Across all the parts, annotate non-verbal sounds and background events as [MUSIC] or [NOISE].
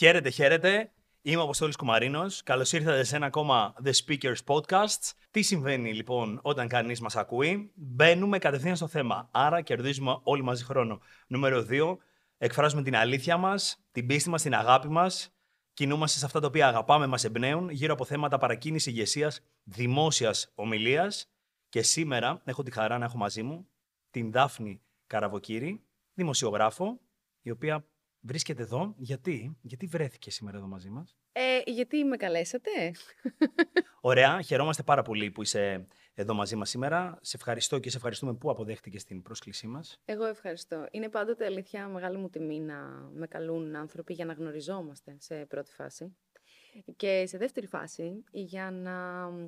Χαίρετε, χαίρετε. Είμαι ο Αποστόλης Κουμαρίνος. Καλώς ήρθατε σε ένα ακόμα The Speakers Podcast. Τι συμβαίνει λοιπόν όταν κανείς μας ακούει; Μπαίνουμε κατευθείαν στο θέμα. Άρα κερδίζουμε όλοι μαζί χρόνο. Νούμερο 2. Εκφράζουμε την αλήθεια μας, την πίστη μας, την αγάπη μας. Κινούμαστε σε αυτά τα οποία αγαπάμε, μας εμπνέουν, γύρω από θέματα παρακίνησης ηγεσίας, δημόσιας ομιλίας. Και σήμερα έχω τη χαρά να έχω μαζί μου την Δάφνη Καραβοκύρη, δημοσιογράφο, η οποία βρίσκεται εδώ. Γιατί, γιατί βρέθηκε σήμερα εδώ μαζί μας; Ε, γιατί με καλέσατε. Ωραία, χαιρόμαστε πάρα πολύ που είσαι εδώ μαζί μας σήμερα. Σε ευχαριστώ και σε ευχαριστούμε που αποδέχτηκες την πρόσκλησή μας. Εγώ ευχαριστώ. Είναι πάντοτε αλήθεια μεγάλη μου τιμή να με καλούν άνθρωποι για να γνωριζόμαστε σε πρώτη φάση. Και σε δεύτερη φάση, για να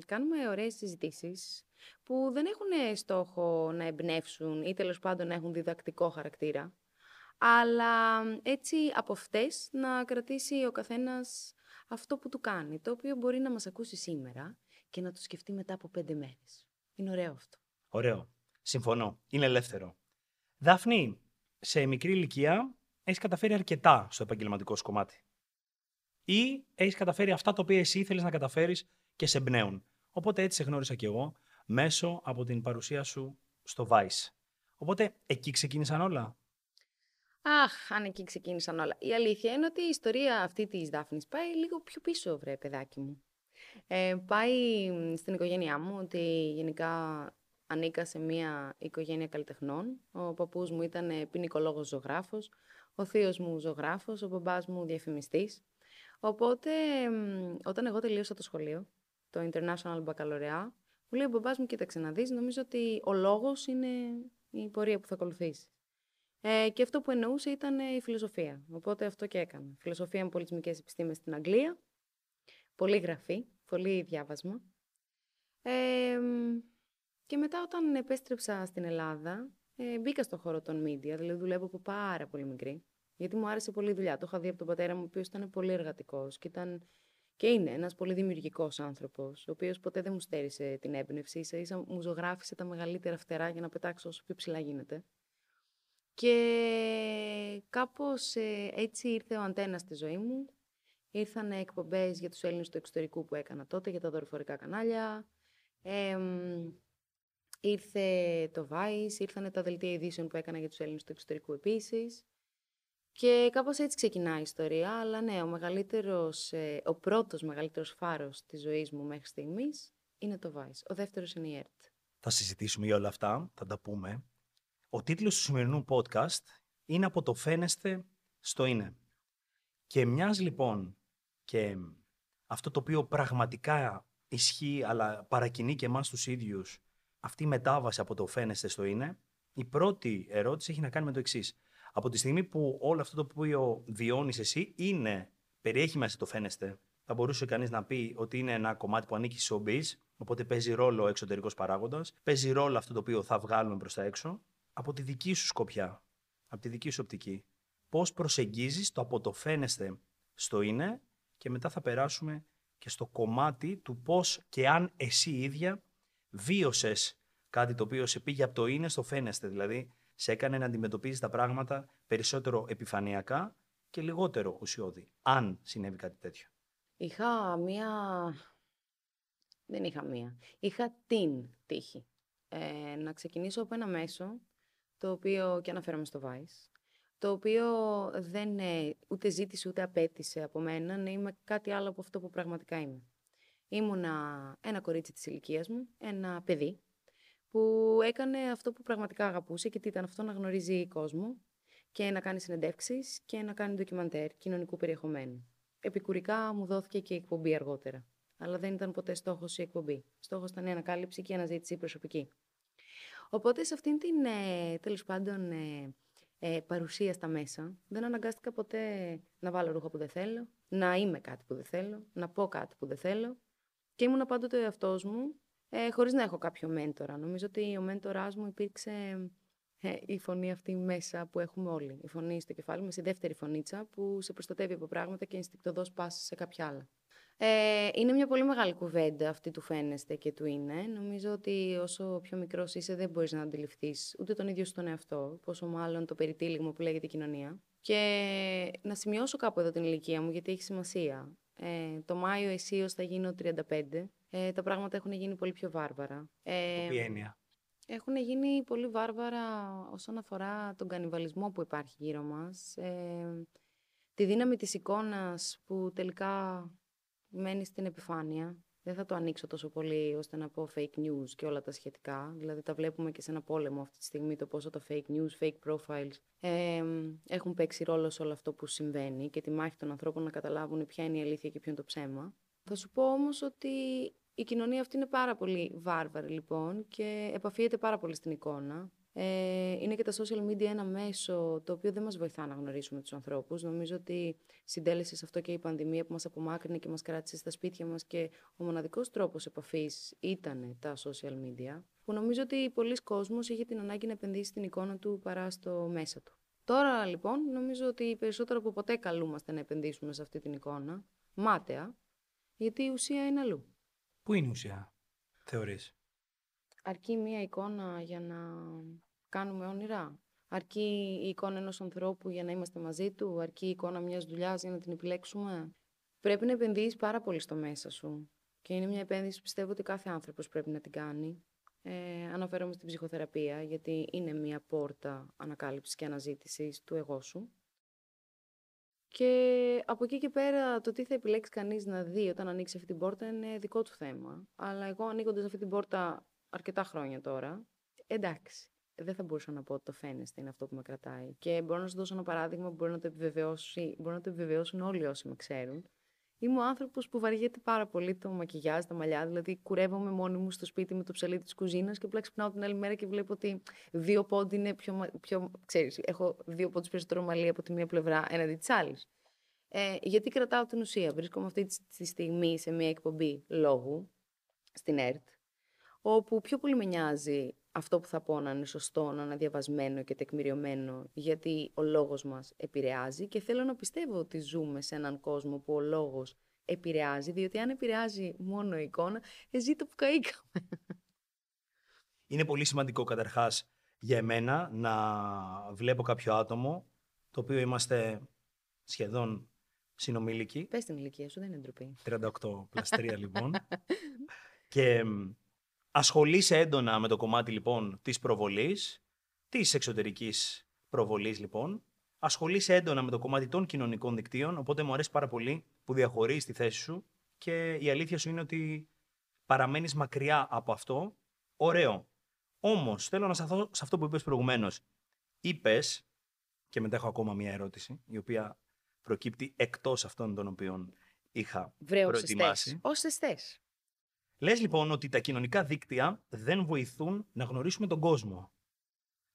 κάνουμε ωραίες συζητήσεις που δεν έχουν στόχο να εμπνεύσουν ή τέλος πάντων να έχουν διδακτικό χαρακτήρα, αλλά έτσι από αυτές να κρατήσει ο καθένας αυτό που του κάνει, το οποίο μπορεί να μας ακούσει σήμερα και να το σκεφτεί μετά από πέντε μέρες. Είναι ωραίο αυτό. Ωραίο. Συμφωνώ. Είναι ελεύθερο. Δάφνη, σε μικρή ηλικία έχεις καταφέρει αρκετά στο επαγγελματικό σου κομμάτι. Ή έχεις καταφέρει αυτά τα οποία εσύ ήθελες να καταφέρεις και σε εμπνέουν. Οπότε έτσι σε γνώρισα κι εγώ μέσω από την παρουσία σου στο Vice. Οπότε εκεί ξεκίνησαν όλα; Αχ, αν εκεί ξεκίνησαν όλα. Η αλήθεια είναι ότι η ιστορία αυτή της Δάφνης πάει λίγο πιο πίσω, βρε παιδάκι μου. Ε, πάει στην οικογένειά μου ότι γενικά ανήκα σε μια οικογένεια καλλιτεχνών. Ο παππούς μου ήταν ποινικολόγος ζωγράφος, ο θείος μου ζωγράφος, ο μπαμπάς μου διαφημιστής. Οπότε, όταν εγώ τελείωσα το σχολείο, το International Baccalaureate, μου λέει ο μπαμπάς μου, κοίταξε να δεις, νομίζω ότι ο λόγος είναι η πορεία που θα ακολουθήσεις. Ε, και αυτό που εννοούσε ήταν η φιλοσοφία. Οπότε αυτό και έκανα. Φιλοσοφία με πολιτισμικές επιστήμες στην Αγγλία. Πολύ γραφή, πολύ διάβασμα. Ε, και μετά όταν επέστρεψα στην Ελλάδα, ε, μπήκα στον χώρο των media, δηλαδή δουλεύω από πάρα πολύ μικρή. Γιατί μου άρεσε πολύ η δουλειά. Το είχα δει από τον πατέρα μου, ο οποίος ήταν πολύ εργατικός και, ήταν... και είναι ένας πολύ δημιουργικός άνθρωπος, ο οποίος ποτέ δεν μου στέρισε την έμπνευση. σα ίσα μου ζωγράφησε τα μεγαλύτερα φτερά για να πετάξω όσο πιο ψηλά γίνεται. Και κάπως ε, έτσι ήρθε ο αντένας στη ζωή μου. Ήρθαν εκπομπές για τους Έλληνες του εξωτερικού που έκανα τότε, για τα δορυφορικά κανάλια. ήρθε το Vice, ήρθαν τα δελτία ειδήσεων που έκανα για τους Έλληνες του εξωτερικού επίσης. Και κάπως έτσι ξεκινάει η ιστορία, αλλά ναι, ο, μεγαλύτερος, ε, ο πρώτος μεγαλύτερος φάρος της ζωής μου μέχρι στιγμής είναι το Vice. Ο δεύτερος είναι η ΕΡΤ. Θα συζητήσουμε για όλα αυτά, θα τα πούμε. Ο τίτλος του σημερινού podcast είναι «Από το φαίνεστε στο είναι». Και μιας λοιπόν και αυτό το οποίο πραγματικά ισχύει αλλά παρακινεί και εμάς τους ίδιους αυτή η μετάβαση από το φαίνεστε στο είναι, η πρώτη ερώτηση έχει να κάνει με το εξής. Από τη στιγμή που όλο αυτό το οποίο βιώνεις εσύ είναι, περιέχει μέσα το φαίνεστε, θα μπορούσε κανείς να πει ότι είναι ένα κομμάτι που ανήκει στο showbiz, οπότε παίζει ρόλο ο εξωτερικός παράγοντας, παίζει ρόλο αυτό το οποίο θα βγάλουμε προς τα έξω, από τη δική σου σκοπιά, από τη δική σου οπτική. Πώς προσεγγίζεις το από το φαίνεστε στο είναι και μετά θα περάσουμε και στο κομμάτι του πώς και αν εσύ ίδια βίωσες κάτι το οποίο σε πήγε από το είναι στο φαίνεστε, δηλαδή σε έκανε να αντιμετωπίζεις τα πράγματα περισσότερο επιφανειακά και λιγότερο ουσιώδη, αν συνέβη κάτι τέτοιο. Είχα μία... Δεν είχα μία. Είχα την τύχη. Ε, να ξεκινήσω από ένα μέσο το οποίο και αναφέρομαι στο Vice, το οποίο δεν ε, ούτε ζήτησε ούτε απέτησε από μένα να είμαι κάτι άλλο από αυτό που πραγματικά είμαι. Ήμουνα ένα κορίτσι της ηλικίας μου, ένα παιδί, που έκανε αυτό που πραγματικά αγαπούσε και τι ήταν αυτό να γνωρίζει κόσμο και να κάνει συνεντεύξεις και να κάνει ντοκιμαντέρ κοινωνικού περιεχομένου. Επικουρικά μου δόθηκε και η εκπομπή αργότερα. Αλλά δεν ήταν ποτέ στόχος η εκπομπή. Στόχος ήταν η ανακάλυψη και η αναζήτηση προσωπική. Οπότε σε αυτήν την ε, τέλος πάντων ε, ε, παρουσία στα μέσα δεν αναγκάστηκα ποτέ να βάλω ρούχα που δεν θέλω, να είμαι κάτι που δεν θέλω, να πω κάτι που δεν θέλω και ήμουν πάντοτε ο εαυτός μου ε, χωρίς να έχω κάποιο μέντορα. Νομίζω ότι ο μέντοράς μου υπήρξε ε, η φωνή αυτή μέσα που έχουμε όλοι. Η φωνή στο κεφάλι μας, η δεύτερη φωνήτσα που σε προστατεύει από πράγματα και ενστικτοδός πας σε κάποια άλλα. Ε, είναι μια πολύ μεγάλη κουβέντα αυτή του φαίνεστε και του είναι. Νομίζω ότι όσο πιο μικρός είσαι δεν μπορείς να αντιληφθείς ούτε τον ίδιο στον εαυτό, πόσο μάλλον το περιτύλιγμα που λέγεται κοινωνία. Και να σημειώσω κάπου εδώ την ηλικία μου, γιατί έχει σημασία. Ε, το Μάιο αισίως θα γίνω 35. Ε, τα πράγματα έχουν γίνει πολύ πιο βάρβαρα. Ε, Ποια έννοια; Έχουν γίνει πολύ βάρβαρα όσον αφορά τον κανιβαλισμό που υπάρχει γύρω μας. Ε, τη δύναμη της εικόνας που τελικά μένει στην επιφάνεια. Δεν θα το ανοίξω τόσο πολύ ώστε να πω fake news και όλα τα σχετικά. Δηλαδή τα βλέπουμε και σε ένα πόλεμο αυτή τη στιγμή το πόσο τα fake news, fake profiles ε, έχουν παίξει ρόλο σε όλο αυτό που συμβαίνει και τη μάχη των ανθρώπων να καταλάβουν ποια είναι η αλήθεια και ποιο είναι το ψέμα. Θα σου πω όμως ότι η κοινωνία αυτή είναι πάρα πολύ βάρβαρη λοιπόν και επαφίεται πάρα πολύ στην εικόνα. Ε, είναι και τα social media ένα μέσο το οποίο δεν μας βοηθά να γνωρίσουμε τους ανθρώπους. Νομίζω ότι συντέλεσες σε αυτό και η πανδημία που μας απομάκρυνε και μας κράτησε στα σπίτια μας και ο μοναδικός τρόπος επαφής ήταν τα social media, που νομίζω ότι πολλοί κόσμος είχε την ανάγκη να επενδύσει στην εικόνα του παρά στο μέσα του. Τώρα λοιπόν νομίζω ότι περισσότερο από ποτέ καλούμαστε να επενδύσουμε σε αυτή την εικόνα, μάταια, γιατί η ουσία είναι αλλού. Πού είναι η ουσία, θεωρείς; Αρκεί μία εικόνα για να κάνουμε όνειρα; Αρκεί η εικόνα ενός ανθρώπου για να είμαστε μαζί του; Αρκεί η εικόνα μιας δουλειάς για να την επιλέξουμε; Πρέπει να επενδύεις πάρα πολύ στο μέσα σου. Και είναι μια επένδυση που πιστεύω ότι κάθε άνθρωπος πρέπει να την κάνει. Ε, αναφέρομαι στην ψυχοθεραπεία, γιατί είναι μια πόρτα ανακάλυψης και αναζήτησης του εγώ σου. Και από εκεί και πέρα το τι θα επιλέξει κανείς να δει όταν ανοίξει αυτή την πόρτα είναι δικό του θέμα. Αλλά εγώ ανοίγοντας αυτή την πόρτα αρκετά χρόνια τώρα, εντάξει. Δεν θα μπορούσα να πω ότι το φαίνεστε είναι αυτό που με κρατάει. Και μπορώ να σου δώσω ένα παράδειγμα που μπορεί να το, επιβεβαιώσει, μπορεί να το επιβεβαιώσουν όλοι όσοι με ξέρουν. Είμαι ο άνθρωπος που βαριέται πάρα πολύ το μακιγιάζ, τα μαλλιά. Δηλαδή, κουρεύομαι μόνη μου στο σπίτι με το ψαλίδι της κουζίνας και απλά ξυπνάω την άλλη μέρα και βλέπω ότι δύο πόντι είναι πιο. πιο ξέρεις, έχω δύο πόντου περισσότερο μαλλί από τη μία πλευρά έναντι της άλλης. Ε, γιατί κρατάω την ουσία; Βρίσκομαι αυτή τη στιγμή σε μια εκπομπή λόγου στην ΕΡΤ όπου πιο πολύ με νοιάζει αυτό που θα πω να είναι σωστό, να είναι διαβασμένο και τεκμηριωμένο, γιατί ο λόγος μας επηρεάζει και θέλω να πιστεύω ότι ζούμε σε έναν κόσμο που ο λόγος επηρεάζει, διότι αν επηρεάζει μόνο η εικόνα, εζήτω που καήκαμε. Είναι πολύ σημαντικό καταρχάς για εμένα να βλέπω κάποιο άτομο, το οποίο είμαστε σχεδόν συνομήλικοι. Πες την ηλικία σου, δεν είναι ντροπή. 38 πλας 3 λοιπόν. [LAUGHS] και Ασχολείσαι έντονα με το κομμάτι λοιπόν της προβολής, της εξωτερικής προβολής λοιπόν. Ασχολείσαι έντονα με το κομμάτι των κοινωνικών δικτύων, οπότε μου αρέσει πάρα πολύ που διαχωρίζεις τη θέση σου και η αλήθεια σου είναι ότι παραμένεις μακριά από αυτό. Ωραίο. Όμως θέλω να σταθώ σε αυτό που είπες προηγουμένως. Είπες, και μετά έχω ακόμα μία ερώτηση, η οποία προκύπτει εκτός αυτών των οποίων είχα Βρε, προετοιμάσει. Όσες θες. Λες λοιπόν ότι τα κοινωνικά δίκτυα δεν βοηθούν να γνωρίσουμε τον κόσμο.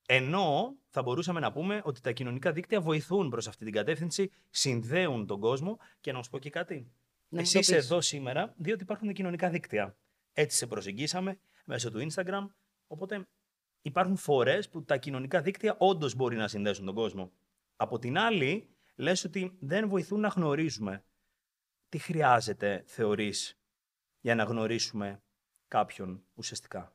Ενώ θα μπορούσαμε να πούμε ότι τα κοινωνικά δίκτυα βοηθούν προς αυτή την κατεύθυνση, συνδέουν τον κόσμο και να σου πω και κάτι. Να Εσύ είσαι εδώ σήμερα διότι υπάρχουν κοινωνικά δίκτυα. Έτσι σε προσεγγίσαμε μέσω του Instagram, οπότε υπάρχουν φορές που τα κοινωνικά δίκτυα όντως μπορεί να συνδέσουν τον κόσμο. Από την άλλη, λες ότι δεν βοηθούν να γνωρίζουμε. Τι χρειάζεται, θεωρείς, για να γνωρίσουμε κάποιον ουσιαστικά.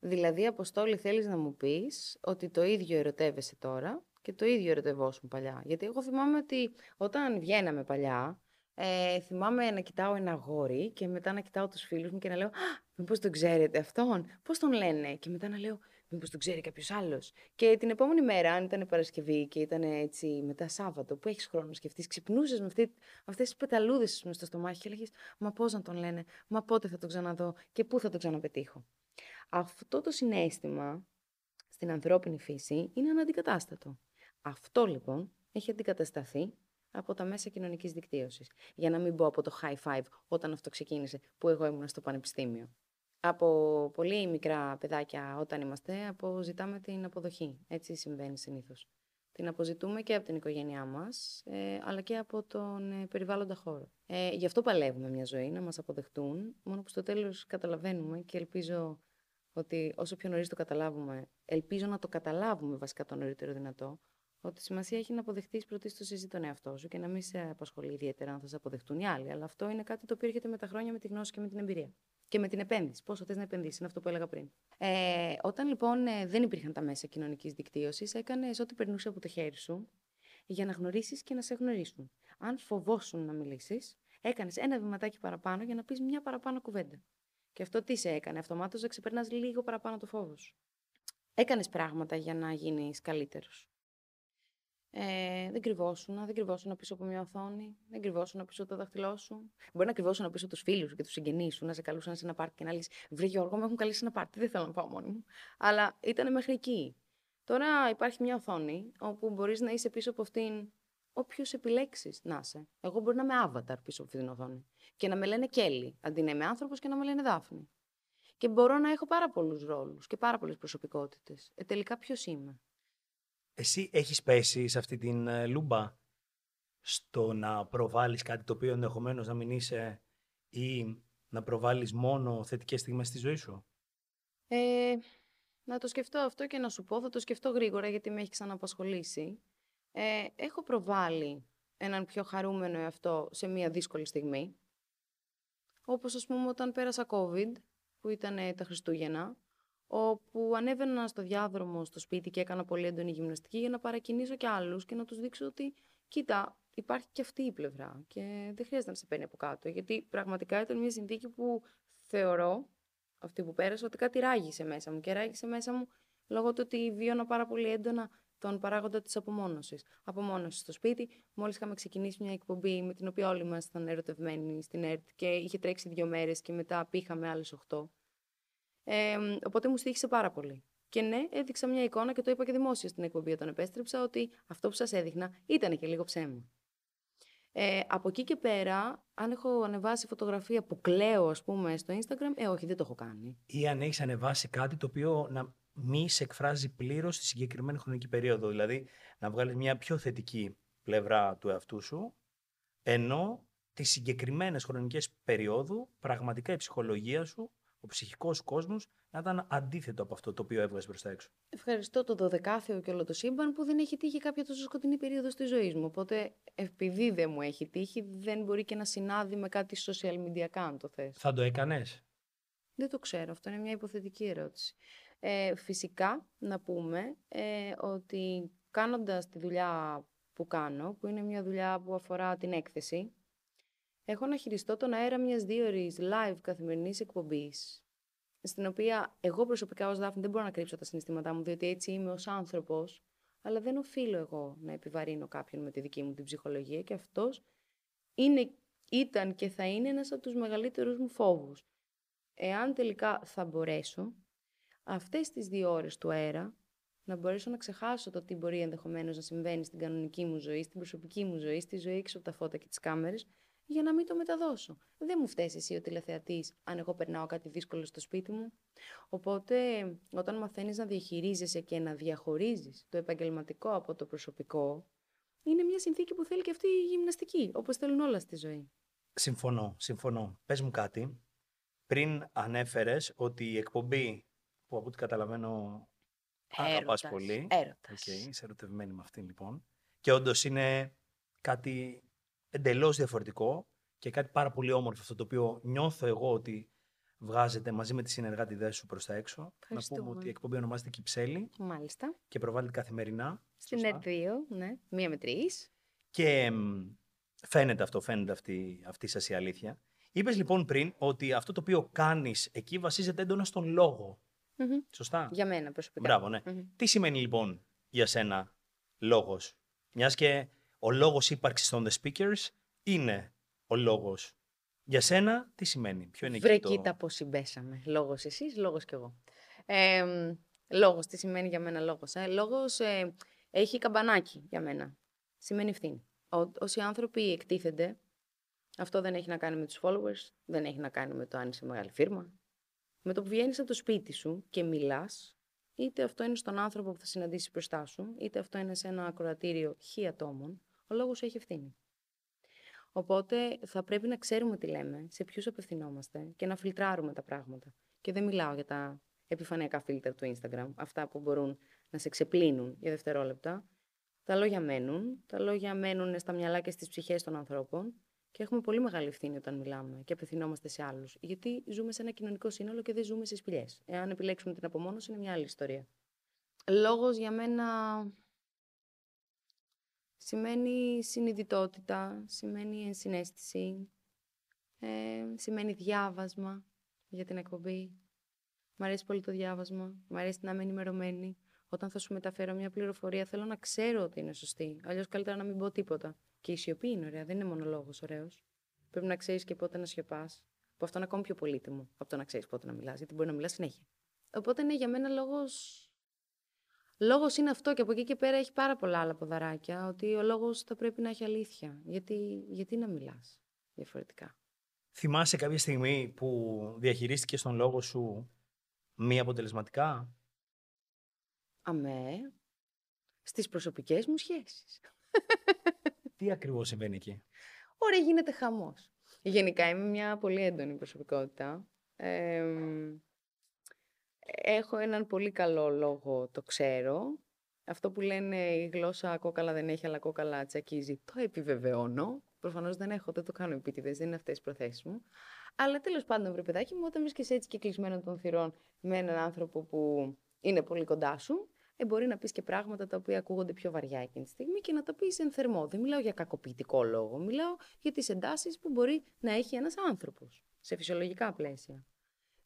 Δηλαδή, Αποστόλη, θέλεις να μου πεις ότι το ίδιο ερωτεύεσαι τώρα και το ίδιο ερωτευόσουν παλιά. Γιατί εγώ θυμάμαι ότι όταν βγαίναμε παλιά, ε, θυμάμαι να κοιτάω ένα γόρι και μετά να κοιτάω τους φίλους μου και να λέω «Μήπως τον ξέρετε αυτόν, πώς τον λένε» και μετά να λέω Μήπως τον ξέρει κάποιος άλλος. Και την επόμενη μέρα, αν ήταν Παρασκευή και ήταν έτσι μετά Σάββατο, που έχεις χρόνο να σκεφτείς, ξυπνούσες με αυτές τις πεταλούδες μες στο στομάχι και έλεγες Μα πώς να τον λένε, Μα πότε θα τον ξαναδώ και πού θα τον ξαναπετύχω. Αυτό το συνέστημα στην ανθρώπινη φύση είναι αναντικατάστατο. Αυτό λοιπόν έχει αντικατασταθεί από τα μέσα κοινωνικής δικτύωσης. Για να μην πω από το high five όταν αυτό ξεκίνησε που εγώ ήμουν στο πανεπιστήμιο. Από πολύ μικρά παιδάκια όταν είμαστε, αποζητάμε την αποδοχή. Έτσι συμβαίνει συνήθως. Την αποζητούμε και από την οικογένειά μας, ε, αλλά και από τον ε, περιβάλλοντα χώρο. Ε, γι' αυτό παλεύουμε μια ζωή, να μας αποδεχτούν, μόνο που στο τέλος καταλαβαίνουμε και ελπίζω ότι όσο πιο νωρίς το καταλάβουμε, ελπίζω να το καταλάβουμε βασικά το νωρίτερο δυνατό, ότι σημασία έχει να αποδεχτείς πρωτίστω εσύ τον εαυτό σου και να μην σε απασχολεί ιδιαίτερα αν θα σε αποδεχτούν οι άλλοι. Αλλά αυτό είναι κάτι το οποίο έρχεται με τα χρόνια, με τη γνώση και με την εμπειρία και με την επένδυση. Πόσο θες να επενδύσεις, είναι αυτό που έλεγα πριν. Ε, όταν λοιπόν ε, δεν υπήρχαν τα μέσα κοινωνικής δικτύωσης, έκανες ό,τι περνούσε από το χέρι σου για να γνωρίσεις και να σε γνωρίσουν. Αν φοβόσουν να μιλήσεις, έκανες ένα βηματάκι παραπάνω για να πεις μια παραπάνω κουβέντα. Και αυτό τι σε έκανε, αυτομάτως να ξεπερνάς λίγο παραπάνω το φόβο σου. Έκανες πράγματα για να γίνεις καλύτερος. Ε, δεν κρυβόσουν, δεν κρυβόσουν πίσω από μια οθόνη, δεν κρυβόσουν πίσω από το δάχτυλό σου. Μπορεί να κρυβόσουν πίσω από τους φίλους και τους συγγενείς σου, να σε καλούσαν σε ένα πάρτι και να λύσει. Βρε Γιώργο, με έχουν καλέσει σε ένα πάρτι, δεν θέλω να πάω μόνη μου. Αλλά ήταν μέχρι εκεί. Τώρα υπάρχει μια οθόνη όπου μπορείς να είσαι πίσω από αυτήν όποιο επιλέξεις να είσαι. Εγώ μπορεί να είμαι avatar πίσω από αυτήν την οθόνη. Και να με λένε Κέλλη, αντί να είμαι άνθρωπος και να με λένε Δάφνη. Και μπορώ να έχω πάρα πολλούς ρόλους και πάρα πολλές προσωπικότητες. Ε, τελικά ποιος είμαι; Εσύ έχεις πέσει σε αυτή την ε, λούμπα στο να προβάλλεις κάτι το οποίο ενδεχομένως να μην είσαι ή να προβάλλεις μόνο θετικές στιγμές στη ζωή σου; Ε, να το σκεφτώ αυτό και να σου πω, θα το σκεφτώ γρήγορα γιατί με έχει ξαναπασχολήσει. Ε, έχω προβάλει έναν πιο χαρούμενο εαυτό σε μια δύσκολη στιγμή. Όπως ας πούμε όταν πέρασα COVID, που ήταν τα Χριστούγεννα, όπου ανέβαινα στο διάδρομο στο σπίτι και έκανα πολύ έντονη γυμναστική για να παρακινήσω και άλλους και να τους δείξω ότι κοίτα, υπάρχει και αυτή η πλευρά και δεν χρειάζεται να σε παίρνει από κάτω γιατί πραγματικά ήταν μια συνθήκη που θεωρώ, αυτή που πέρασα, ότι κάτι ράγισε μέσα μου και ράγισε μέσα μου λόγω του ότι βίωνα πάρα πολύ έντονα τον παράγοντα της απομόνωσης. Απομόνωση στο σπίτι. Μόλις είχαμε ξεκινήσει μια εκπομπή με την οποία όλοι μα ήταν ερωτευμένοι στην ΕΡΤ και είχε τρέξει δύο μέρες και μετά πήγαμε άλλες 8. Ε, οπότε μου στήχησε πάρα πολύ. Και ναι, έδειξα μια εικόνα και το είπα και δημόσια στην εκπομπή όταν επέστρεψα ότι αυτό που σας έδειχνα ήταν και λίγο ψέμα. Ε, από εκεί και πέρα, αν έχω ανεβάσει φωτογραφία που κλαίω, ας πούμε, στο Instagram, ε, όχι, δεν το έχω κάνει. Ή αν έχεις ανεβάσει κάτι το οποίο να μη σε εκφράζει πλήρως στη συγκεκριμένη χρονική περίοδο. Δηλαδή, να βγάλεις μια πιο θετική πλευρά του εαυτού σου, ενώ τις συγκεκριμένες χρονικές περίοδου πραγματικά η ψυχολογία σου ο ψυχικός κόσμος να ήταν αντίθετο από αυτό το οποίο έβγαζε προς τα έξω. Ευχαριστώ το δωδεκάθεο και όλο το σύμπαν που δεν έχει τύχει κάποια τόσο σκοτεινή περίοδος στη ζωής μου. Οπότε, επειδή δεν μου έχει τύχει, δεν μπορεί και να συνάδει με κάτι social media, αν το θες. Θα το έκανες; Δεν το ξέρω. Αυτό είναι μια υποθετική ερώτηση. Ε, φυσικά, να πούμε ε, ότι κάνοντας τη δουλειά που κάνω, που είναι μια δουλειά που αφορά την έκθεση, έχω να χειριστώ τον αέρα μιας δύο ώρες live καθημερινής εκπομπής, στην οποία εγώ προσωπικά ως Δάφνη δεν μπορώ να κρύψω τα συναισθήματά μου, διότι έτσι είμαι ως άνθρωπος, αλλά δεν οφείλω εγώ να επιβαρύνω κάποιον με τη δική μου την ψυχολογία και αυτός είναι, ήταν και θα είναι ένας από τους μεγαλύτερους μου φόβους. Εάν τελικά θα μπορέσω, αυτές τις δύο ώρες του αέρα, να μπορέσω να ξεχάσω το τι μπορεί ενδεχομένως να συμβαίνει στην κανονική μου ζωή, στην προσωπική μου ζωή, στη ζωή έξω από τα φώτα και τις κάμερες, για να μην το μεταδώσω. Δεν μου φταίει εσύ ο τηλεθεατής αν εγώ περνάω κάτι δύσκολο στο σπίτι μου. Οπότε, όταν μαθαίνεις να διαχειρίζεσαι και να διαχωρίζεις το επαγγελματικό από το προσωπικό, είναι μια συνθήκη που θέλει και αυτή η γυμναστική, όπως θέλουν όλα στη ζωή. Συμφωνώ, συμφωνώ. Πες μου κάτι. Πριν ανέφερες ότι η εκπομπή, που από ό,τι καταλαβαίνω αγαπάς πολύ. Έρωτας. Okay, είσαι ερωτευμένη με αυτήν λοιπόν. Και όντως είναι κάτι εντελώς διαφορετικό και κάτι πάρα πολύ όμορφο αυτό το οποίο νιώθω εγώ ότι βγάζετε μαζί με τη συνεργάτη σου προς τα έξω. Να πούμε ότι η εκπομπή ονομάζεται Κυψέλη. Μάλιστα. Και προβάλλεται καθημερινά. Στην ΕΡ2, ναι. Μία με τρεις. Και φαίνεται αυτό, φαίνεται αυτή, αυτή σας η αλήθεια. Είπες λοιπόν πριν ότι αυτό το οποίο κάνεις εκεί βασίζεται έντονα στον λογο Σωστά. Για μένα προσωπικά. Μπράβο, ναι. Τι σημαίνει λοιπόν για σένα λόγος. Μιας και ο λόγος ύπαρξης των The Speakers είναι ο λόγος. Για σένα, τι σημαίνει, ποιο είναι Βρε, το... κοίτα πώς συμπέσαμε. Λόγος εσείς, λόγος κι εγώ. Ε, λόγος, τι σημαίνει για μένα λόγος. Ε; Λόγος ε, έχει καμπανάκι για μένα. Σημαίνει ευθύνη. Ό, όσοι άνθρωποι εκτίθενται, αυτό δεν έχει να κάνει με τους followers, δεν έχει να κάνει με το αν είσαι μεγάλη φίρμα. Με το που βγαίνεις από το σπίτι σου και μιλάς, είτε αυτό είναι στον άνθρωπο που θα συναντήσεις μπροστά σου, είτε αυτό είναι σε ένα ακροατήριο χι ατόμων, ο λόγος έχει ευθύνη. Οπότε θα πρέπει να ξέρουμε τι λέμε, σε ποιους απευθυνόμαστε και να φιλτράρουμε τα πράγματα. Και δεν μιλάω για τα επιφανειακά φίλτρα του Instagram, αυτά που μπορούν να σε ξεπλύνουν για δευτερόλεπτα. Τα λόγια μένουν, τα λόγια μένουν στα μυαλά και στις ψυχές των ανθρώπων και έχουμε πολύ μεγάλη ευθύνη όταν μιλάμε και απευθυνόμαστε σε άλλους. Γιατί ζούμε σε ένα κοινωνικό σύνολο και δεν ζούμε σε σπηλιές. Εάν επιλέξουμε την απομόνωση, είναι μια άλλη ιστορία. Λόγος για μένα Σημαίνει συνειδητότητα, σημαίνει ενσυναίσθηση, ε, σημαίνει διάβασμα για την εκπομπή. Μ' αρέσει πολύ το διάβασμα, μ' αρέσει να είμαι ενημερωμένη. Όταν θα σου μεταφέρω μια πληροφορία, θέλω να ξέρω ότι είναι σωστή. Αλλιώς καλύτερα να μην πω τίποτα. Και η σιωπή είναι ωραία, δεν είναι μόνο λόγος ωραίος. Πρέπει να ξέρεις και πότε να σιωπάς. Που αυτό είναι ακόμη πιο πολύτιμο από το να ξέρεις πότε να μιλάς, γιατί μπορεί να μιλάς συνέχεια. Οπότε ναι, για μένα λόγος. Λόγος είναι αυτό και από εκεί και πέρα έχει πάρα πολλά άλλα ποδαράκια, ότι ο λόγος θα πρέπει να έχει αλήθεια. Γιατί, γιατί να μιλάς διαφορετικά; Θυμάσαι κάποια στιγμή που διαχειρίστηκες τον λόγο σου μη αποτελεσματικά; Αμέ, στις προσωπικές μου σχέσεις. Τι ακριβώς συμβαίνει εκεί; Ωραία, γίνεται χαμός. Γενικά είμαι μια πολύ έντονη προσωπικότητα. Έχω έναν πολύ καλό λόγο, το ξέρω. Αυτό που λένε η γλώσσα κόκαλα δεν έχει, αλλά κόκαλα τσακίζει, το επιβεβαιώνω. Προφανώς δεν έχω, δεν το κάνω επίτηδες, δεν είναι αυτές οι προθέσεις μου. Αλλά τέλος πάντων, βρε παιδάκι μου, όταν βρίσκεσαι έτσι και κλεισμένο των θυρών με έναν άνθρωπο που είναι πολύ κοντά σου, ε, μπορεί να πεις και πράγματα τα οποία ακούγονται πιο βαριά εκείνη τη στιγμή και να τα πεις εν θερμό. Δεν μιλάω για κακοποιητικό λόγο. Μιλάω για τις εντάσεις που μπορεί να έχει ένας άνθρωπος σε φυσιολογικά πλαίσια.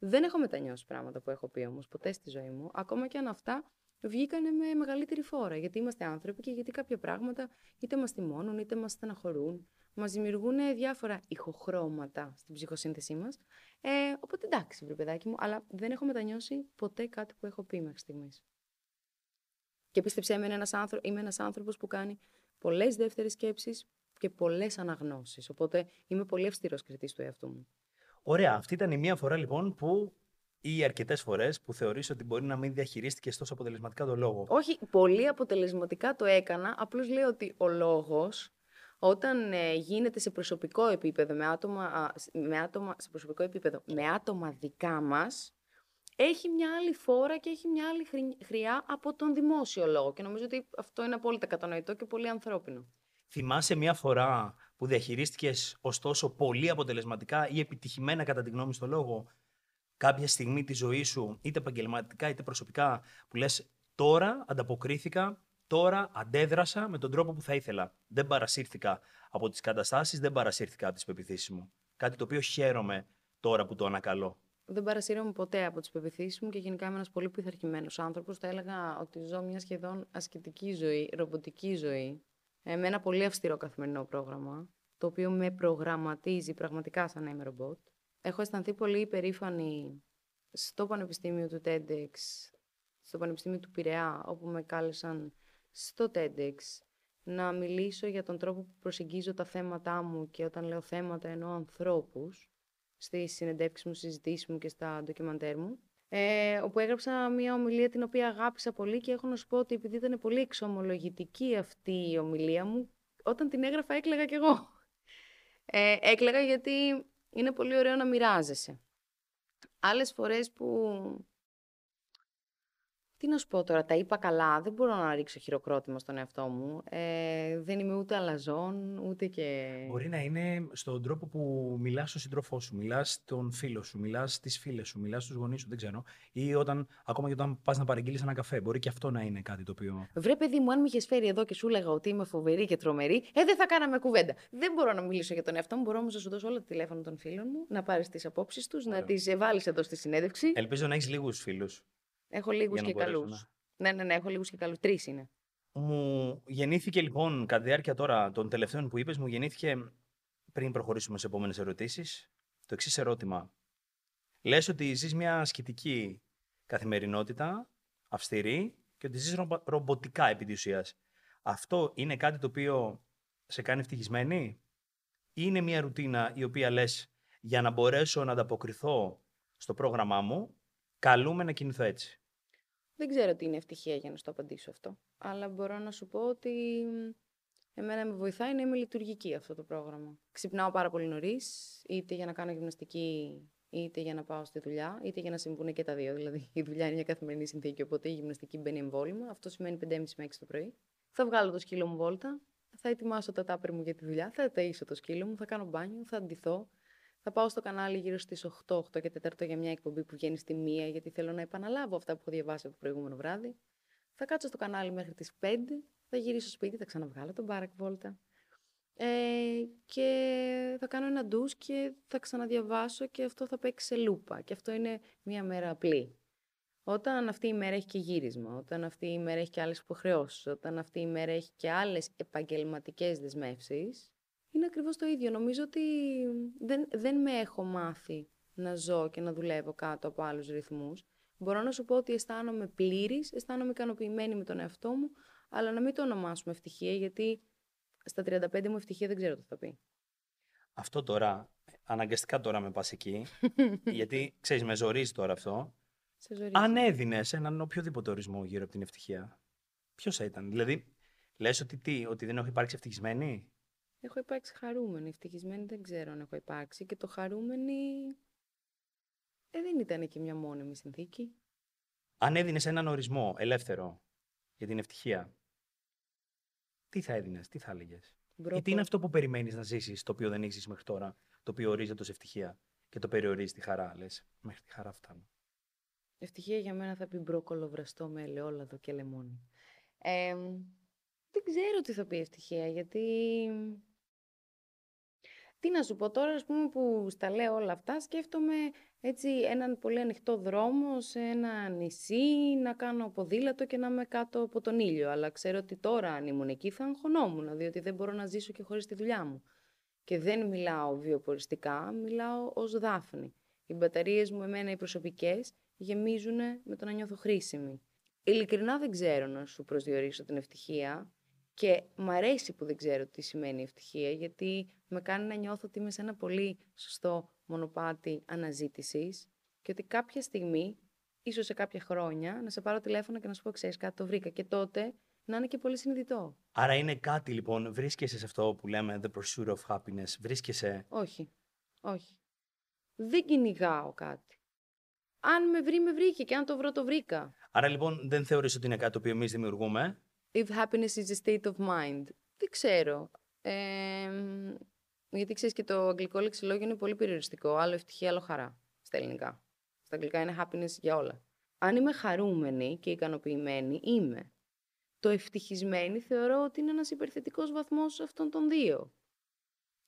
Δεν έχω μετανιώσει πράγματα που έχω πει όμως ποτέ στη ζωή μου, ακόμα και αν αυτά βγήκανε με μεγαλύτερη φόρα. Γιατί είμαστε άνθρωποι και γιατί κάποια πράγματα είτε μας θυμώνουν είτε μας στεναχωρούν, μας δημιουργούν διάφορα ηχοχρώματα στην ψυχοσύνθεσή μας. Ε, οπότε εντάξει, βρε παιδάκι μου, αλλά δεν έχω μετανιώσει ποτέ κάτι που έχω πει μέχρι στιγμής. Και πίστεψέ με, ένας άνθρω... είμαι ένας άνθρωπος που κάνει πολλές δεύτερες σκέψεις και πολλές αναγνώσεις. Οπότε είμαι πολύ αυστηρός κριτής του εαυτού μου. Ωραία. Αυτή ήταν η μία φορά λοιπόν που ή αρκετές φορές που θεωρείς ότι μπορεί να μην διαχειρίστηκες τόσο αποτελεσματικά το λόγο. Όχι, πολύ αποτελεσματικά το έκανα. Απλώς λέω ότι ο λόγος όταν ε, γίνεται σε προσωπικό επίπεδο, με άτομα, με άτομα, σε προσωπικό επίπεδο, με άτομα δικά μας, έχει μια άλλη φόρα και έχει μια άλλη χρειά από τον δημόσιο λόγο. Και νομίζω ότι αυτό είναι απόλυτα κατανοητό και πολύ ανθρώπινο. Θυμάσαι μια φορά που διαχειρίστηκες ωστόσο πολύ αποτελεσματικά ή επιτυχημένα κατά τη γνώμη στο λόγο κάποια στιγμή τη ζωή σου, είτε επαγγελματικά είτε προσωπικά, που λες τώρα ανταποκρίθηκα Τώρα αντέδρασα με τον τρόπο που θα ήθελα. Δεν παρασύρθηκα από τις καταστάσεις, δεν παρασύρθηκα από τις πεπιθήσεις μου. Κάτι το οποίο χαίρομαι τώρα που το ανακαλώ. Δεν παρασύρομαι ποτέ από τις πεπιθήσεις μου και γενικά είμαι ένας πολύ πειθαρχημένος άνθρωπος. Θα έλεγα ότι ζω μια σχεδόν ασκητική ζωή, ρομποτική ζωή, ε, με ένα πολύ αυστηρό καθημερινό πρόγραμμα, το οποίο με προγραμματίζει πραγματικά σαν να είμαι ρομπότ. Έχω αισθανθεί πολύ υπερήφανη στο Πανεπιστήμιο του TEDx, στο Πανεπιστήμιο του Πειραιά, όπου με κάλεσαν στο TEDx να μιλήσω για τον τρόπο που προσεγγίζω τα θέματά μου και όταν λέω θέματα εννοώ ανθρώπους στις συνεντεύξεις μου, συζητήσεις μου και στα ντοκιμαντέρ μου ε, όπου έγραψα μια ομιλία την οποία αγάπησα πολύ και έχω να σου πω ότι επειδή ήταν πολύ εξομολογητική αυτή η ομιλία μου όταν την έγραφα έκλαιγα κι εγώ. Ε, έκλαιγα γιατί είναι πολύ ωραίο να μοιράζεσαι. Άλλες φορές που τι να σου πω τώρα, τα είπα καλά. Δεν μπορώ να ρίξω χειροκρότημα στον εαυτό μου. Ε, δεν είμαι ούτε αλαζόν, ούτε και. Μπορεί να είναι στον τρόπο που μιλάς στον σύντροφό σου, μιλάς στον φίλο σου, μιλάς στις φίλες σου, μιλάς στους γονείς σου, δεν ξέρω. Ή όταν, ακόμα και όταν πας να παραγγείλεις ένα καφέ. Μπορεί και αυτό να είναι κάτι το οποίο. Βρε, παιδί μου, αν με είχες φέρει εδώ και σου έλεγα ότι είμαι φοβερή και τρομερή, ε, δεν θα κάναμε κουβέντα. Δεν μπορώ να μιλήσω για τον εαυτό μου. Μπορώ όμως να σου δώσω όλα τα τηλέφωνα των φίλων μου, να πάρεις τις απόψεις τους, να τις βάλεις εδώ στη συνέντευξη. Ελπίζω να έχεις λίγους φίλους. Έχω λίγους και καλούς. Ναι, ναι, ναι, έχω λίγους και καλούς. Τρεις είναι. Μου γεννήθηκε λοιπόν, κατά τη διάρκεια τώρα των τελευταίων που είπες, μου γεννήθηκε πριν προχωρήσουμε σε επόμενες ερωτήσεις, το εξής ερώτημα. Λες ότι ζεις μια ασκητική καθημερινότητα, αυστηρή, και ότι ζεις ρομποτικά επί της ουσίας. Αυτό είναι κάτι το οποίο σε κάνει ευτυχισμένη, ή είναι μια ρουτίνα η οποία λες για να μπορέσω να ανταποκριθώ στο πρόγραμμά μου, καλούμε να κινηθώ έτσι. Δεν ξέρω τι είναι ευτυχία για να σου το απαντήσω αυτό. Αλλά μπορώ να σου πω ότι εμένα με βοηθάει να είμαι λειτουργική αυτό το πρόγραμμα. Ξυπνάω πάρα πολύ νωρίς, είτε για να κάνω γυμναστική, είτε για να πάω στη δουλειά, είτε για να συμβούν και τα δύο. Δηλαδή, η δουλειά είναι μια καθημερινή συνθήκη, οπότε η γυμναστική μπαίνει εμβόλυμα. Αυτό σημαίνει 5.30 με 6 το πρωί. Θα βγάλω το σκύλο μου βόλτα, θα ετοιμάσω τα τάπερ μου για τη δουλειά, θα ταΐσω το σκύλο μου, θα κάνω μπάνιο, θα αντιθώ, θα πάω στο κανάλι γύρω στις 8, 8 και 4 για μια εκπομπή που βγαίνει στη 1 γιατί θέλω να επαναλάβω αυτά που έχω διαβάσει από το προηγούμενο βράδυ. Θα κάτσω στο κανάλι μέχρι τις 5, θα γυρίσω στο σπίτι, θα ξαναβγάλω τον μπάρακ βόλτα. Ε, και θα κάνω ένα ντους και θα ξαναδιαβάσω και αυτό θα παίξει σε λούπα. Και αυτό είναι μια μέρα απλή. Όταν αυτή η μέρα έχει και γύρισμα, όταν αυτή η μέρα έχει και άλλες υποχρεώσεις, όταν αυτή η μέρα έχει και άλλες επαγγελματικές δεσμεύσεις, είναι ακριβώς το ίδιο. Νομίζω ότι δεν, δεν με έχω μάθει να ζω και να δουλεύω κάτω από άλλους ρυθμούς. Μπορώ να σου πω ότι αισθάνομαι πλήρης, αισθάνομαι ικανοποιημένη με τον εαυτό μου, αλλά να μην το ονομάσουμε ευτυχία, γιατί στα 35 μου ευτυχία δεν ξέρω τι θα πει. Αυτό τώρα, αναγκαστικά τώρα με πας εκεί, [LAUGHS] γιατί ξέρεις με ζορίζει τώρα αυτό. Σε ζορίζει. Αν έδινες έναν οποιοδήποτε ορισμό γύρω από την ευτυχία, ποιος θα ήταν; Δηλαδή, λες ότι, τι, ότι δεν έχω υπάρξει ευτυχισμένη; Έχω υπάρξει χαρούμενη. Ευτυχισμένη δεν ξέρω αν έχω υπάρξει. Και το χαρούμενη ε, δεν ήταν και μια μόνιμη συνθήκη. Αν έδινες έναν ορισμό ελεύθερο για την ευτυχία, τι θα έδινες, τι θα έλεγες; Μπρόκο- Ή τι είναι αυτό που περιμένεις να ζήσεις, το οποίο δεν έχεις μέχρι τώρα, το οποίο ορίζεται ως ευτυχία και το περιορίζεις τη χαρά. Λες, μέχρι τη χαρά φτάνω. Ευτυχία για μένα θα πει μπρόκολο βραστό με ελαιόλαδο και λεμόνι. Ε, δεν ξέρω τι θα πει ευτυχία, γιατί... Τι να σου πω τώρα, ας πούμε, που στα λέω όλα αυτά, σκέφτομαι έτσι έναν πολύ ανοιχτό δρόμο σε ένα νησί, να κάνω ποδήλατο και να είμαι κάτω από τον ήλιο. Αλλά ξέρω ότι τώρα αν ήμουν εκεί θα αγχωνόμουν, διότι δεν μπορώ να ζήσω και χωρίς τη δουλειά μου. Και δεν μιλάω βιοποριστικά, μιλάω ως Δάφνη. Οι μπαταρίες μου, εμένα οι προσωπικές, γεμίζουν με το να νιώθω χρήσιμη. Ειλικρινά δεν ξέρω να σου προσδιορίσω την ευτυχία και μ' αρέσει που δεν ξέρω τι σημαίνει ευτυχία γιατί με κάνει να νιώθω ότι είμαι σε ένα πολύ σωστό μονοπάτι αναζήτησης και ότι κάποια στιγμή, ίσως σε κάποια χρόνια, να σε πάρω τηλέφωνο και να σου πω ξέρεις κάτι το βρήκα και τότε να είναι και πολύ συνειδητό. Άρα είναι κάτι λοιπόν, βρίσκεσαι σε αυτό που λέμε the pursuit of happiness, βρίσκεσαι. Όχι, όχι. Δεν κυνηγάω κάτι. Αν με βρει, με βρήκε και αν το βρω, το βρήκα. Άρα λοιπόν δεν θεωρείς ότι είναι κάτι το οποίο εμείς δημιουργούμε. If happiness is a state of mind. Δεν ξέρω. Ε, γιατί ξέρεις και το αγγλικό λεξιλόγιο είναι πολύ περιοριστικό. Άλλο ευτυχία, άλλο χαρά. Στα ελληνικά. Στα αγγλικά είναι happiness για όλα. Αν είμαι χαρούμενη και ικανοποιημένη, είμαι. Το ευτυχισμένη θεωρώ ότι είναι ένας υπερθετικός βαθμός αυτών των δύο.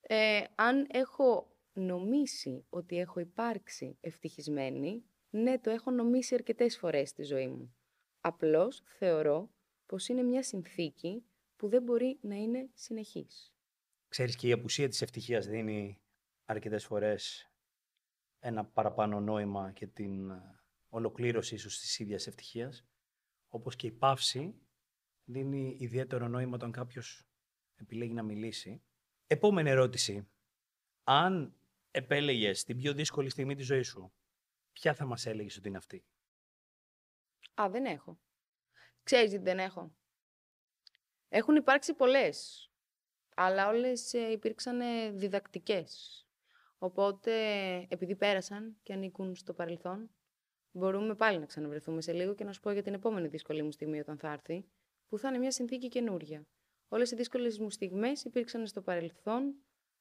Ε, αν έχω νομίσει ότι έχω υπάρξει ευτυχισμένη, ναι, το έχω νομίσει αρκετές φορές στη ζωή μου. Απλώς θεωρώ πως είναι μια συνθήκη που δεν μπορεί να είναι συνεχής. Ξέρεις και η απουσία της ευτυχίας δίνει αρκετές φορές ένα παραπάνω νόημα και την ε, ολοκλήρωση ίσως της ίδιας ευτυχίας. Όπως και η παύση δίνει ιδιαίτερο νόημα όταν κάποιος επιλέγει να μιλήσει. Επόμενη ερώτηση. Αν επέλεγες την πιο δύσκολη στιγμή της ζωής σου, ποια θα μας έλεγες ότι είναι αυτή; Α, δεν έχω. Ξέρεις γιατί δεν έχω. Έχουν υπάρξει πολλές, αλλά όλες ε, υπήρξαν ε, διδακτικές. Οπότε, επειδή πέρασαν και ανήκουν στο παρελθόν, μπορούμε πάλι να ξαναβρεθούμε σε λίγο και να σου πω για την επόμενη δύσκολη μου στιγμή όταν θα έρθει, που θα είναι μια συνθήκη καινούρια. Όλες οι δύσκολες μου στιγμές υπήρξαν στο παρελθόν,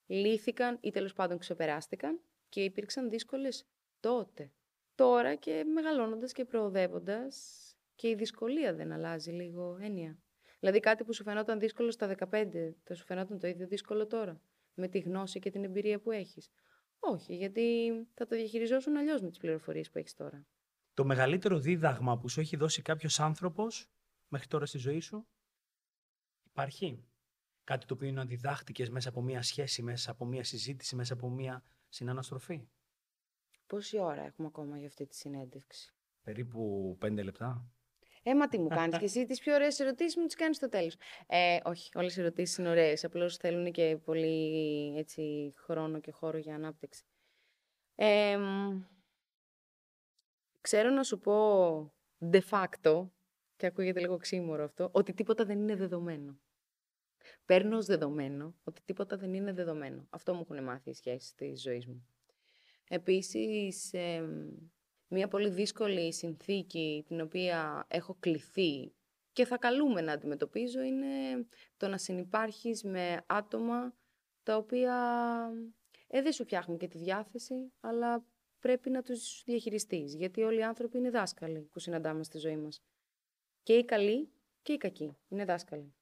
λύθηκαν ή τέλος πάντων ξεπεράστηκαν και υπήρξαν δύσκολες τότε. Τώρα και μεγαλώνοντας και προοδεύοντας και η δυσκολία δεν αλλάζει λίγο έννοια. Δηλαδή κάτι που σου φαινόταν δύσκολο στα 15, θα σου φαινόταν το ίδιο δύσκολο τώρα, με τη γνώση και την εμπειρία που έχεις; Όχι, γιατί θα το διαχειριζόσουν αλλιώς με τις πληροφορίες που έχεις τώρα. Το μεγαλύτερο δίδαγμα που σου έχει δώσει κάποιος άνθρωπος μέχρι τώρα στη ζωή σου; Υπάρχει. Κάτι το οποίο να διδάχτηκες μέσα από μία σχέση, μέσα από μία συζήτηση, μέσα από μία συναναστροφή; Πόση ώρα έχουμε ακόμα για αυτή τη συνέντευξη; Περίπου πέντε λεπτά. Έμα τι μου κάνεις και εσύ τις πιο ωραίες ερωτήσεις μου τις κάνεις στο τέλος. Ε, όχι, όλες οι ερωτήσεις είναι ωραίες, απλώς θέλουν και πολύ έτσι, χρόνο και χώρο για ανάπτυξη. Ε, μ, ξέρω να σου πω de facto, και ακούγεται λίγο ξύμορο αυτό, ότι τίποτα δεν είναι δεδομένο. Παίρνω ως δεδομένο ότι τίποτα δεν είναι δεδομένο. Αυτό μου έχουν μάθει οι σχέσεις της ζωής μου. Επίσης, εμ, μια πολύ δύσκολη συνθήκη την οποία έχω κληθεί και θα καλούμε να αντιμετωπίζω είναι το να συνυπάρχεις με άτομα τα οποία ε, δεν σου φτιάχνουν και τη διάθεση, αλλά πρέπει να τους διαχειριστείς, γιατί όλοι οι άνθρωποι είναι δάσκαλοι που συναντάμε στη ζωή μας. Και οι καλοί και οι κακοί είναι δάσκαλοι.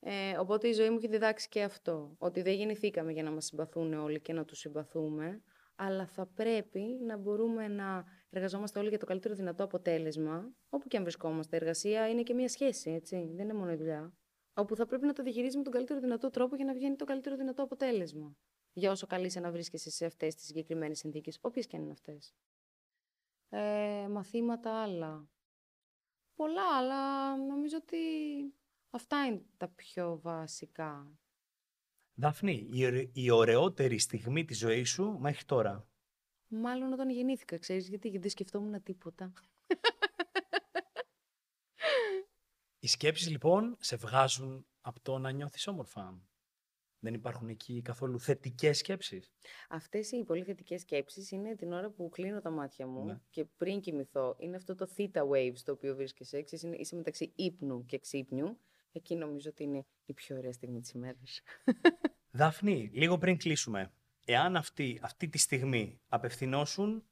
Ε, οπότε η ζωή μου έχει διδάξει και αυτό. Ότι δεν γεννηθήκαμε για να μας συμπαθούν όλοι και να τους συμπαθούμε, αλλά θα πρέπει να μπορούμε να εργαζόμαστε όλοι για το καλύτερο δυνατό αποτέλεσμα, όπου και αν βρισκόμαστε. Η εργασία είναι και μια σχέση, έτσι. Δεν είναι μόνο η δουλειά. Όπου θα πρέπει να το διαχειρίζεις με τον καλύτερο δυνατό τρόπο για να βγαίνει το καλύτερο δυνατό αποτέλεσμα. Για όσο καλείσαι να βρίσκεσαι σε αυτές τις συγκεκριμένες συνθήκες, όποιες και αν είναι αυτές. Ε, μαθήματα άλλα. Πολλά, αλλά νομίζω ότι αυτά είναι τα πιο βασικά. Δάφνη, η, η ωραιότερη στιγμή της ζωής σου μέχρι τώρα; Μάλλον όταν γεννήθηκα, ξέρεις, γιατί, γιατί δεν σκεφτόμουν τίποτα. Οι σκέψεις λοιπόν σε βγάζουν από το να νιώθεις όμορφα. Δεν υπάρχουν εκεί καθόλου θετικές σκέψεις; Αυτές οι πολύ θετικές σκέψεις είναι την ώρα που κλείνω τα μάτια μου Ναι. και πριν κοιμηθώ. Είναι αυτό το theta wave στο οποίο βρίσκεσαι. Ξέρεις, είναι- είσαι μεταξύ ύπνου και ξύπνιου. Εκεί νομίζω ότι είναι η πιο ωραία στιγμή της ημέρας. [LAUGHS] Δάφνη, λίγο πριν κλείσουμε, εάν αυτή, αυτή τη στιγμή απευθυνόσουν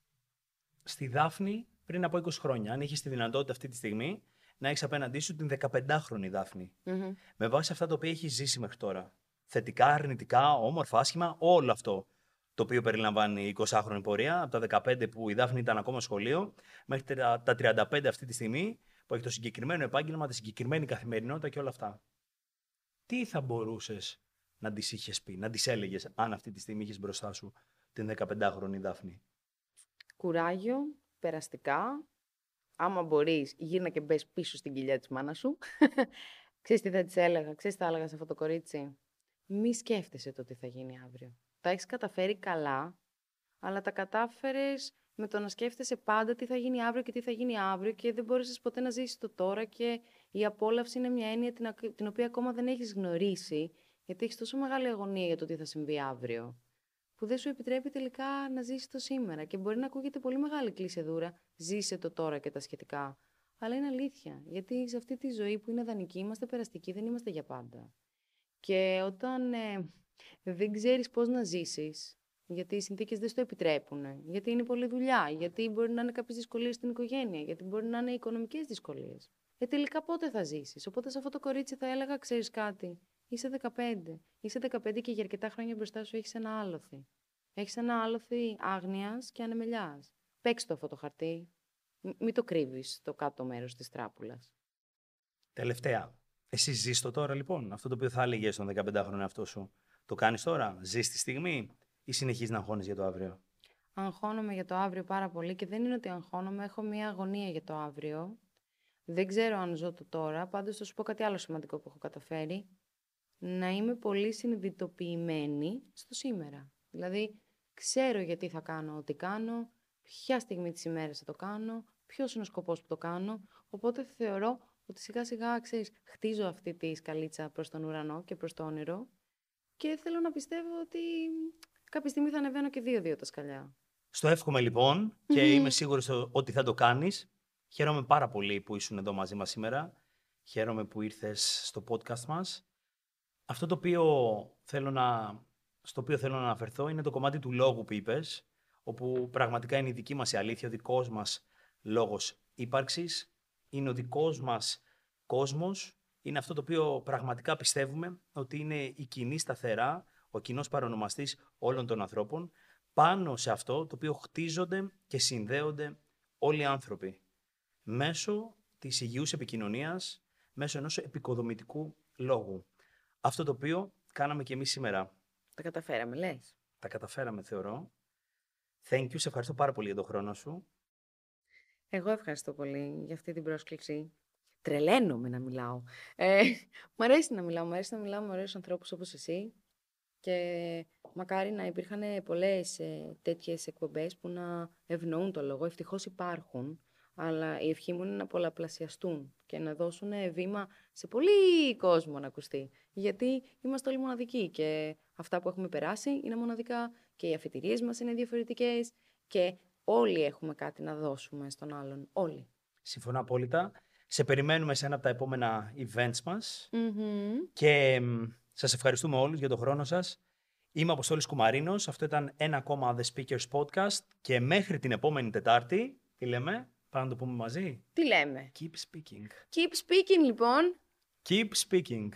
στη Δάφνη πριν από 20 χρόνια, αν είχες τη δυνατότητα αυτή τη στιγμή να έχεις απέναντί σου την 15χρονη Δάφνη, Μμμ. με βάση αυτά τα οποία έχεις ζήσει μέχρι τώρα. Θετικά, αρνητικά, όμορφα, άσχημα, όλο αυτό το οποίο περιλαμβάνει η 20χρονη πορεία, από τα 15 που η Δάφνη ήταν ακόμα σχολείο, μέχρι τα, τα 35 αυτή τη στιγμή, που έχει το συγκεκριμένο επάγγελμα, τη συγκεκριμένη καθημερινότητα και όλα αυτά. Τι θα μπορούσες να τη είχες πει, να τη έλεγες, αν αυτή τη στιγμή είχε μπροστά σου την 15χρονη Δάφνη; Κουράγιο, περαστικά. Άμα μπορείς, γύρνα και μπες πίσω στην κοιλιά της μάνας σου. [LAUGHS] ξέρεις τι θα της έλεγα, ξέρεις τι θα έλεγα σε αυτό το κορίτσι; Μη σκέφτεσαι το τι θα γίνει αύριο. Τα έχεις καταφέρει καλά, αλλά τα κατάφερες με το να σκέφτεσαι πάντα τι θα γίνει αύριο και τι θα γίνει αύριο και δεν μπόρεσες ποτέ να ζήσεις το τώρα και η απόλαυση είναι μια έννοια την, ακ- την οποία ακόμα δεν έχεις γνωρίσει γιατί έχεις τόσο μεγάλη αγωνία για το τι θα συμβεί αύριο που δεν σου επιτρέπει τελικά να ζήσεις το σήμερα. Και μπορεί να ακούγεται πολύ μεγάλη κλεισεδούρα, ζήσε το τώρα και τα σχετικά. Αλλά είναι αλήθεια, γιατί σε αυτή τη ζωή που είναι δανεική είμαστε περαστικοί, δεν είμαστε για πάντα. Και όταν ε, δεν ξέρεις πώς να ζήσεις, γιατί οι συνθήκες δεν στο επιτρέπουν, γιατί είναι πολλή δουλειά, γιατί μπορεί να είναι κάποιες δυσκολίες στην οικογένεια, γιατί μπορεί να είναι οικονομικές δυσκολίες. Ε, τελικά πότε θα ζήσεις; Οπότε σε αυτό το κορίτσι θα έλεγα, ξέρεις κάτι, Είσαι 15. Είσαι 15 και για αρκετά χρόνια μπροστά σου έχεις ένα άλοθη. Έχεις ένα άλοθη άγνοιας και ανεμελιάς. Παίξ' το αυτό το χαρτί. Μ- μην το κρύβεις στο κάτω μέρος της τράπουλας. Τελευταία. Εσύ ζεις το τώρα λοιπόν, αυτό το οποίο θα έλεγες στον 15χρονο εαυτό σου. Το κάνεις τώρα, ζεις τη στιγμή; Ή συνεχίζεις να αγχώνεις για το αύριο; Αγχώνομαι για το αύριο πάρα πολύ και δεν είναι ότι αγχώνομαι, έχω μία αγωνία για το αύριο. Δεν ξέρω αν ζω το τώρα, πάντως θα σου πω κάτι άλλο σημαντικό που έχω καταφέρει. Να είμαι πολύ συνειδητοποιημένη στο σήμερα. Δηλαδή, ξέρω γιατί θα κάνω ό,τι κάνω, ποια στιγμή της ημέρας θα το κάνω, ποιος είναι ο σκοπός που το κάνω. Οπότε θεωρώ ότι σιγά σιγά, ξέρεις, χτίζω αυτή τη σκαλίτσα προς τον ουρανό και προς το όνειρο και θέλω να πιστεύω ότι κάποια στιγμή θα ανεβαίνω και δύο-δύο τα σκαλιά. Στο εύχομαι λοιπόν και Μμμ. είμαι σίγουρος ο- ότι θα το κάνεις. Χαίρομαι πάρα πολύ που ήσουν εδώ μαζί μας σήμερα. Χαίρομαι που ήρθες στο podcast μας. Αυτό το οποίο θέλω να, στο οποίο θέλω να αναφερθώ είναι το κομμάτι του λόγου που είπες, όπου πραγματικά είναι η δική μας η αλήθεια, ο δικός μας λόγος ύπαρξης, είναι ο δικός μας κόσμος, είναι αυτό το οποίο πραγματικά πιστεύουμε ότι είναι η κοινή σταθερά, ο κοινός παρονομαστής όλων των ανθρώπων, πάνω σε αυτό το οποίο χτίζονται και συνδέονται όλοι οι άνθρωποι μέσω της υγιούς επικοινωνίας, μέσω ενός επικοδομητικού λόγου. Αυτό το οποίο κάναμε και εμείς σήμερα. Τα καταφέραμε, λες. Τα καταφέραμε, θεωρώ. Thank you, σε ευχαριστώ πάρα πολύ για τον χρόνο σου. Εγώ ευχαριστώ πολύ για αυτή την πρόσκληση. Τρελαίνομαι να μιλάω. Ε, μ' αρέσει να μιλάω, μ' αρέσει να μιλάω με ωραίους ανθρώπους όπως εσύ και μακάρι να υπήρχαν πολλές ε, τέτοιες εκπομπές που να ευνοούν το λόγο. Ευτυχώς υπάρχουν, αλλά η ευχή μου είναι να πολλαπλασιαστούν και να δώσουν ε, βήμα σε πολύ κόσμο να ακουστεί. Γιατί είμαστε όλοι μοναδικοί και αυτά που έχουμε περάσει είναι μοναδικά και οι αφιτηρίες μας είναι διαφορετικές και όλοι έχουμε κάτι να δώσουμε στον άλλον. Όλοι. Συμφωνώ απόλυτα. Σε περιμένουμε σε ένα από τα επόμενα events μας Μμμ. και μ, σας ευχαριστούμε όλους για τον χρόνο σας. Είμαι ο Αποστόλης Κουμαρίνος, αυτό ήταν ένα ακόμα The Speakers Podcast και μέχρι την επόμενη Τετάρτη, τι λέμε, πάμε να το πούμε μαζί; Τι λέμε; Keep speaking. Keep speaking λοιπόν. Keep speaking.